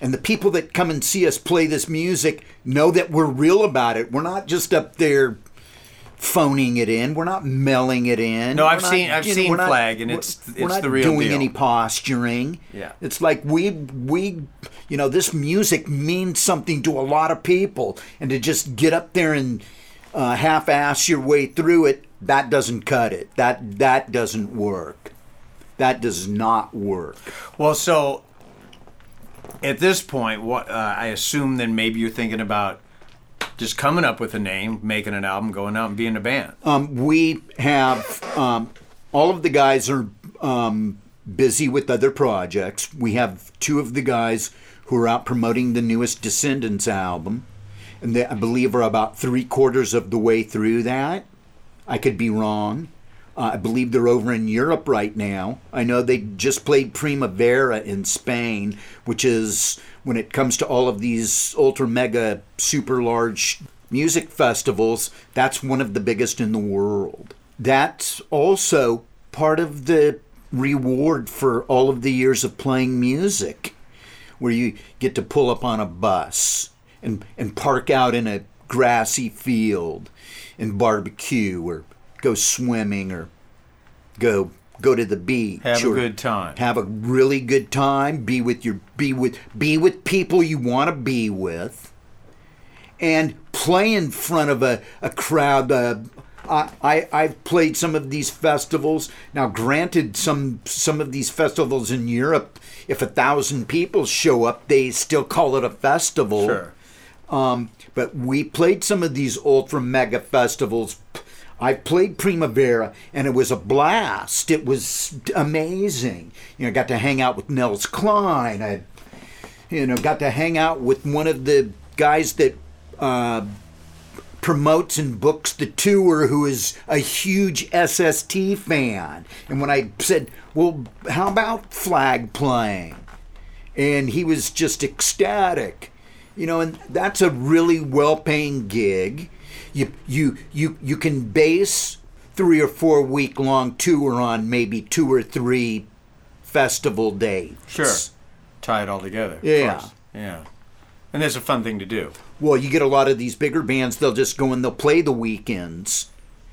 And the people that come and see us play this music know that we're real about it. We're not just up there phoning it in. We're not mailing it in. No, I've We're not- seen- I've you know, seen we're not- Flag, and we're- it's- we're it's not the real doing deal. any posturing. Yeah. it's like we we you know this music means something to a lot of people, and to just get up there and uh, half-ass your way through it, that doesn't cut it. That that doesn't work. That does not work. Well, so at this point, what uh, I assume then maybe you're thinking about just coming up with a name, making an album, going out and being a band. Um, we have um, all of the guys are um, busy with other projects. We have two of the guys who are out promoting the newest Descendents album, and they, I believe are about three quarters of the way through that. I could be wrong. Uh, I believe they're over in Europe right now. I know they just played Primavera in Spain, which is when it comes to all of these ultra mega super large music festivals, that's one of the biggest in the world. That's also part of the reward for all of the years of playing music, where you get to pull up on a bus and, and park out in a grassy field and barbecue or go swimming or go go to the beach Have a good time. have a really good time be with your be with be with people you want to be with and play in front of a, a crowd uh, I, I I've played some of these festivals. Now, granted, some some of these festivals in Europe, if a thousand people show up, they still call it a festival. Sure. Um, but we played some of these ultra mega festivals. I played Primavera, and it was a blast. It was amazing. You know, got to hang out with Nels Cline. I, you know, got to hang out with one of the guys that uh, promotes and books the tour, who is a huge SST fan. And when I said, "Well, how about flag playing?" and he was just ecstatic you know and that's a really well-paying gig you you you you can base three or four week long tour on maybe two or three festival dates Sure. Tie it all together. Yeah. Yeah. And it's a fun thing to do. well you get a lot of these bigger bands they'll just go and they'll play the weekends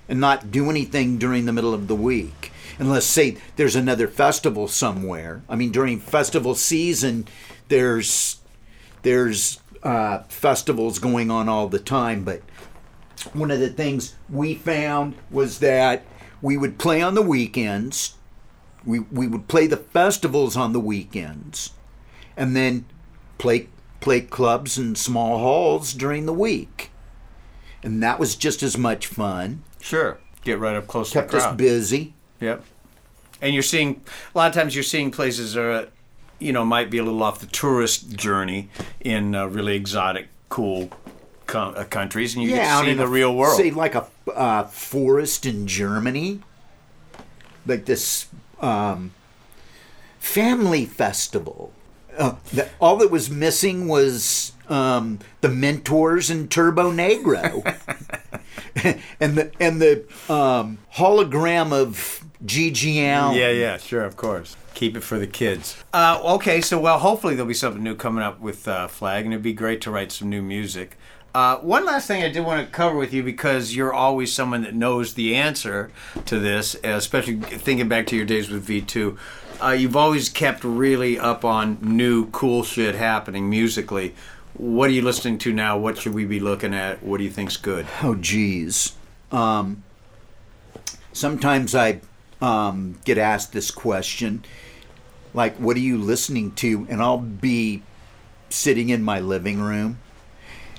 and not do anything during the middle of the week unless say there's another festival somewhere i mean during festival season there's there's uh, festivals going on all the time but one of the things we found was that we would play on the weekends. We, we would play the festivals on the weekends and then play play clubs and small halls during the week. And that was just as much fun. Sure. Get right up close kept to the us busy. Yep. And you're seeing a lot of times you're seeing places that are, you know, might be a little off the tourist journey in uh, really exotic, cool co- uh, countries, and you get to see in the real world. Say like a uh, forest in Germany, like this um, family festival. Uh, the, all that was missing was um, the mentors and Turbonegro, and the and the um, hologram of GG Allin. Yeah, yeah, sure, of course. Keep it for the kids. Uh, okay, so well, hopefully there'll be something new coming up with uh, Flag, and it'd be great to write some new music. Uh, one last thing I did want to cover with you because you're always someone that knows the answer to this, especially thinking back to your days with V2. Uh, you've always kept really up on new cool shit happening musically. What are you listening to now? What should we be looking at? What do you think's good? Oh, geez. Um, sometimes I um, get asked this question, like, "What are you listening to?" And I'll be sitting in my living room,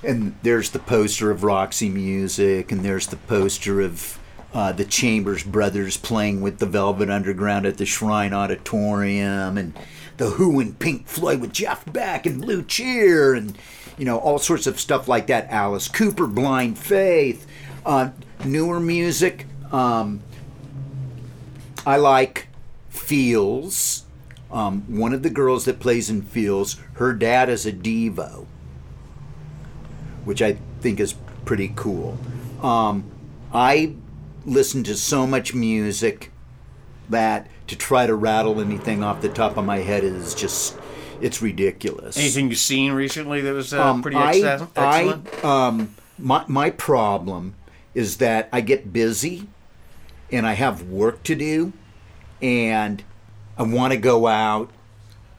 and there's the poster of Roxy Music, and there's the poster of uh, the Chambers Brothers playing with the Velvet Underground at the Shrine Auditorium, and the Who and Pink Floyd with Jeff Beck and Blue Cheer, and you know all sorts of stuff like that. Alice Cooper, Blind Faith, uh, newer music. Um, I like Feels. Um, one of the girls that plays in Feels, her dad is a Devo, which I think is pretty cool. Um, I listen to so much music that to try to rattle anything off the top of my head is just it's ridiculous. Anything you've seen recently that was uh, Um, pretty I, excellent? I, um, my, my problem is that I get busy and I have work to do and I want to go out.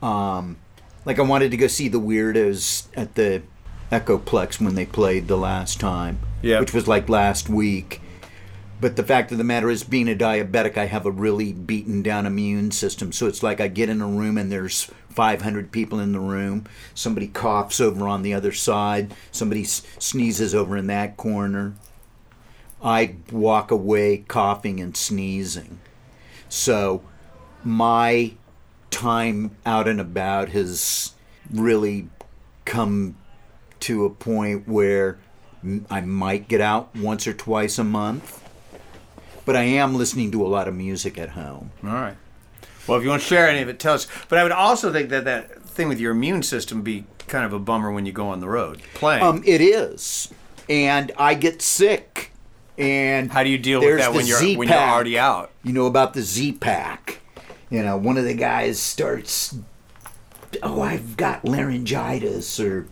Um, like I wanted to go see the Weirdos at the Echoplex when they played the last time, Yeah. which was like last week. But the fact of the matter is, being a diabetic, I have a really beaten down immune system. So it's like I get in a room and there's 500 people in the room. Somebody coughs over on the other side. Somebody s- sneezes over in that corner. I walk away coughing and sneezing. So my time out and about has really come to a point where I might get out once or twice a month. But I am listening to a lot of music at home. All right. Well, if you want to share any of it, tell us. But I would also think that that thing with your immune system be kind of a bummer when you go on the road playing. Um, it is, and I get sick. And How do you deal with that when you're when you're already out? You know about the Z Pack. You know, one of the guys starts, oh, I've got laryngitis or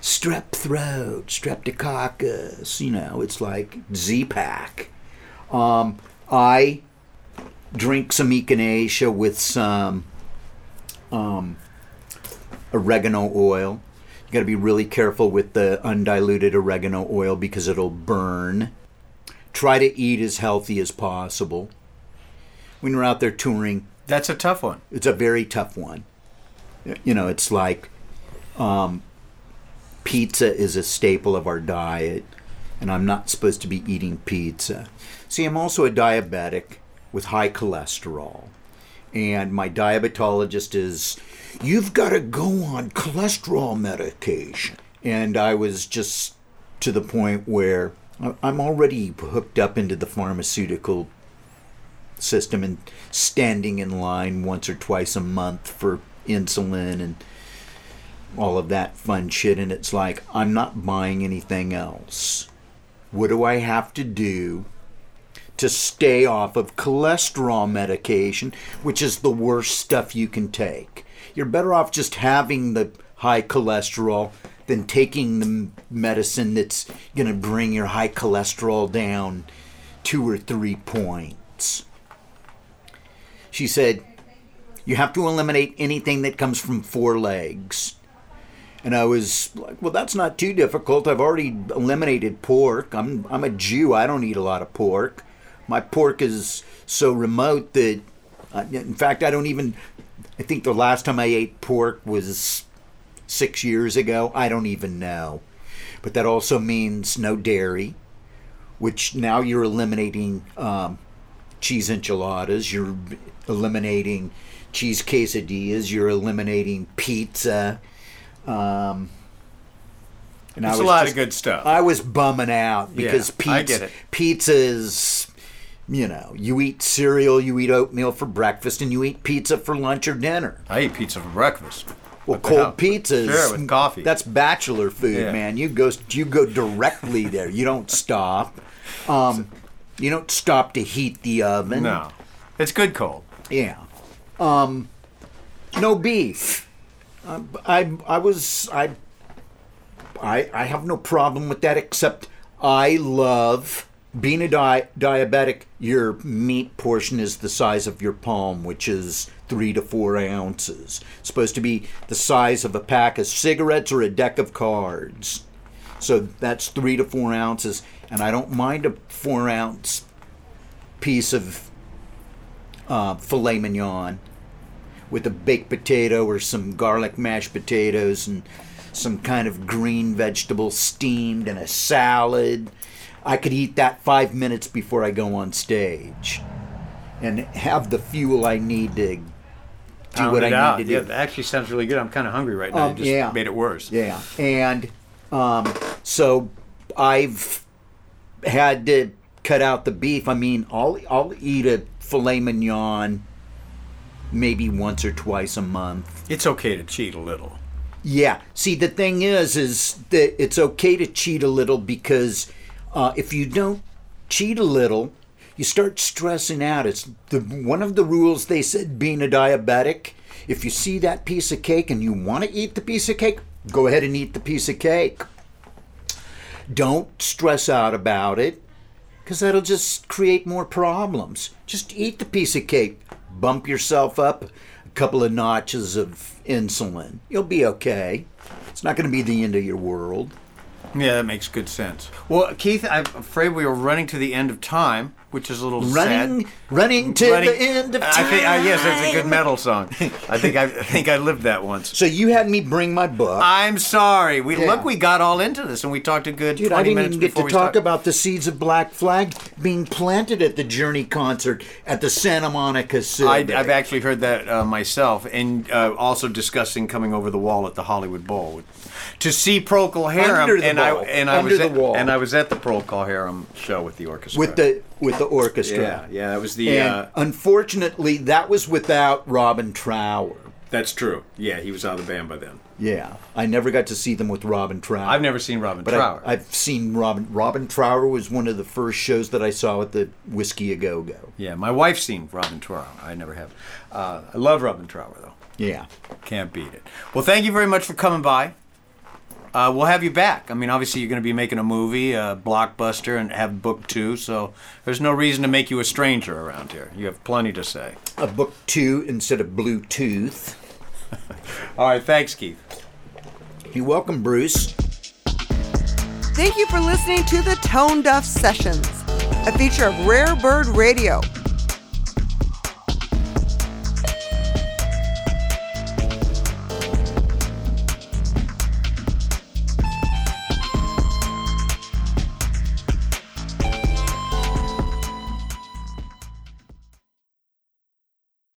strep throat, streptococcus. You know, it's like Z Pack. Um, I drink some echinacea with some um, oregano oil. You got to be really careful with the undiluted oregano oil because it'll burn. Try to eat as healthy as possible. When you're out there touring, That's a tough one. it's a very tough one. You know, it's like um, pizza is a staple of our diet, and I'm not supposed to be eating pizza. See, I'm also a diabetic with high cholesterol, and my diabetologist is, you've got to go on cholesterol medication. And I was just to the point where I'm already hooked up into the pharmaceutical system and standing in line once or twice a month for insulin and all of that fun shit. And it's like, I'm not buying anything else. What do I have to do to stay off of cholesterol medication, which is the worst stuff you can take? You're better off just having the high cholesterol than taking the medicine that's going to bring your high cholesterol down two or three points. She said, You have to eliminate anything that comes from four legs. And I was like, Well, that's not too difficult. I've already eliminated pork. I'm, I'm a Jew. I don't eat a lot of pork. My pork is so remote that, uh, in fact, I don't even. I think the last time I ate pork was six years ago. I don't even know. But that also means no dairy, which now you're eliminating um, cheese enchiladas, you're eliminating cheese quesadillas, you're eliminating pizza. Um, and It's a was lot of good stuff. I was bumming out because Yeah, pizza, I get it. pizza is, you know, you eat cereal, you eat oatmeal for breakfast, and you eat pizza for lunch or dinner. I eat pizza for breakfast. Well, cold hell? pizza Sure, with coffee. That's bachelor food, Yeah. man. You go you go directly there. You don't stop. Um, you don't stop to heat the oven. No, it's good cold. Yeah. Um, no beef. I I was I I I have no problem with that except I love being a di- diabetic. Your meat portion is the size of your palm, which is three to four ounces. It's supposed to be the size of a pack of cigarettes or a deck of cards. So that's three to four ounces, and I don't mind a four ounce piece of uh, filet mignon with a baked potato or some garlic mashed potatoes and some kind of green vegetable steamed and a salad. I could eat that five minutes before I go on stage and have the fuel I need to do Pound what I out. need to Yeah, do. that actually sounds really good. I'm kind of hungry right now. Um, just yeah. made it worse. Yeah, and um, so I've had to cut out the beef. I mean, I'll I'll eat a filet mignon maybe once or twice a month. It's okay to cheat a little. Yeah. See, the thing is, is that it's okay to cheat a little because uh, if you don't cheat a little, you start stressing out. It's the one of the rules they said being a diabetic. If you see that piece of cake and you want to eat the piece of cake, go ahead and eat the piece of cake. Don't stress out about it. because that'll just create more problems. Just eat the piece of cake, bump yourself up a couple of notches of insulin. You'll be okay. It's not going to be the end of your world. Yeah, that makes good sense. Well, Keith, I'm afraid we are running to the end of time, which is a little Running, sad. running to Running- the end of time. I think, uh, yes, that's a good metal song. I think I, I think I lived that once. So you had me bring my book. I'm sorry. We Yeah. look, we got all into this, and we talked a good Dude, 20 I didn't minutes even get to talk started. about the seeds of Black Flag being planted at the Journey concert at the Santa Monica I, Survey. I've actually heard that uh, myself, and uh, also discussing coming over the wall at the Hollywood Bowl to see Procol Harum, and. I and I Under was the at, wall. and I was at the Procol Harum show with the orchestra. with the with the orchestra. yeah, yeah, that was the. And Uh, unfortunately, that was without Robin Trower. that's true. Yeah, he was out of the band by then. Yeah, I never got to see them with Robin Trower. I've never seen Robin but Trower. I, I've seen Robin. Robin Trower was one of the first shows that I saw at the Whisky A Go Go. yeah, my wife's seen Robin Trower. I never have. Uh, I love Robin Trower though. Yeah, Can't beat it. Well, thank you very much for coming by. Uh, we'll have you back. I mean, obviously, you're going to be making a movie, a blockbuster, and have book two, so there's no reason to make you a stranger around here. You have plenty to say. a book two instead of Bluetooth. All right, thanks, Keith. You're welcome, Bruce. Thank you for listening to the Tone Duff Sessions, a feature of Rare Bird Radio.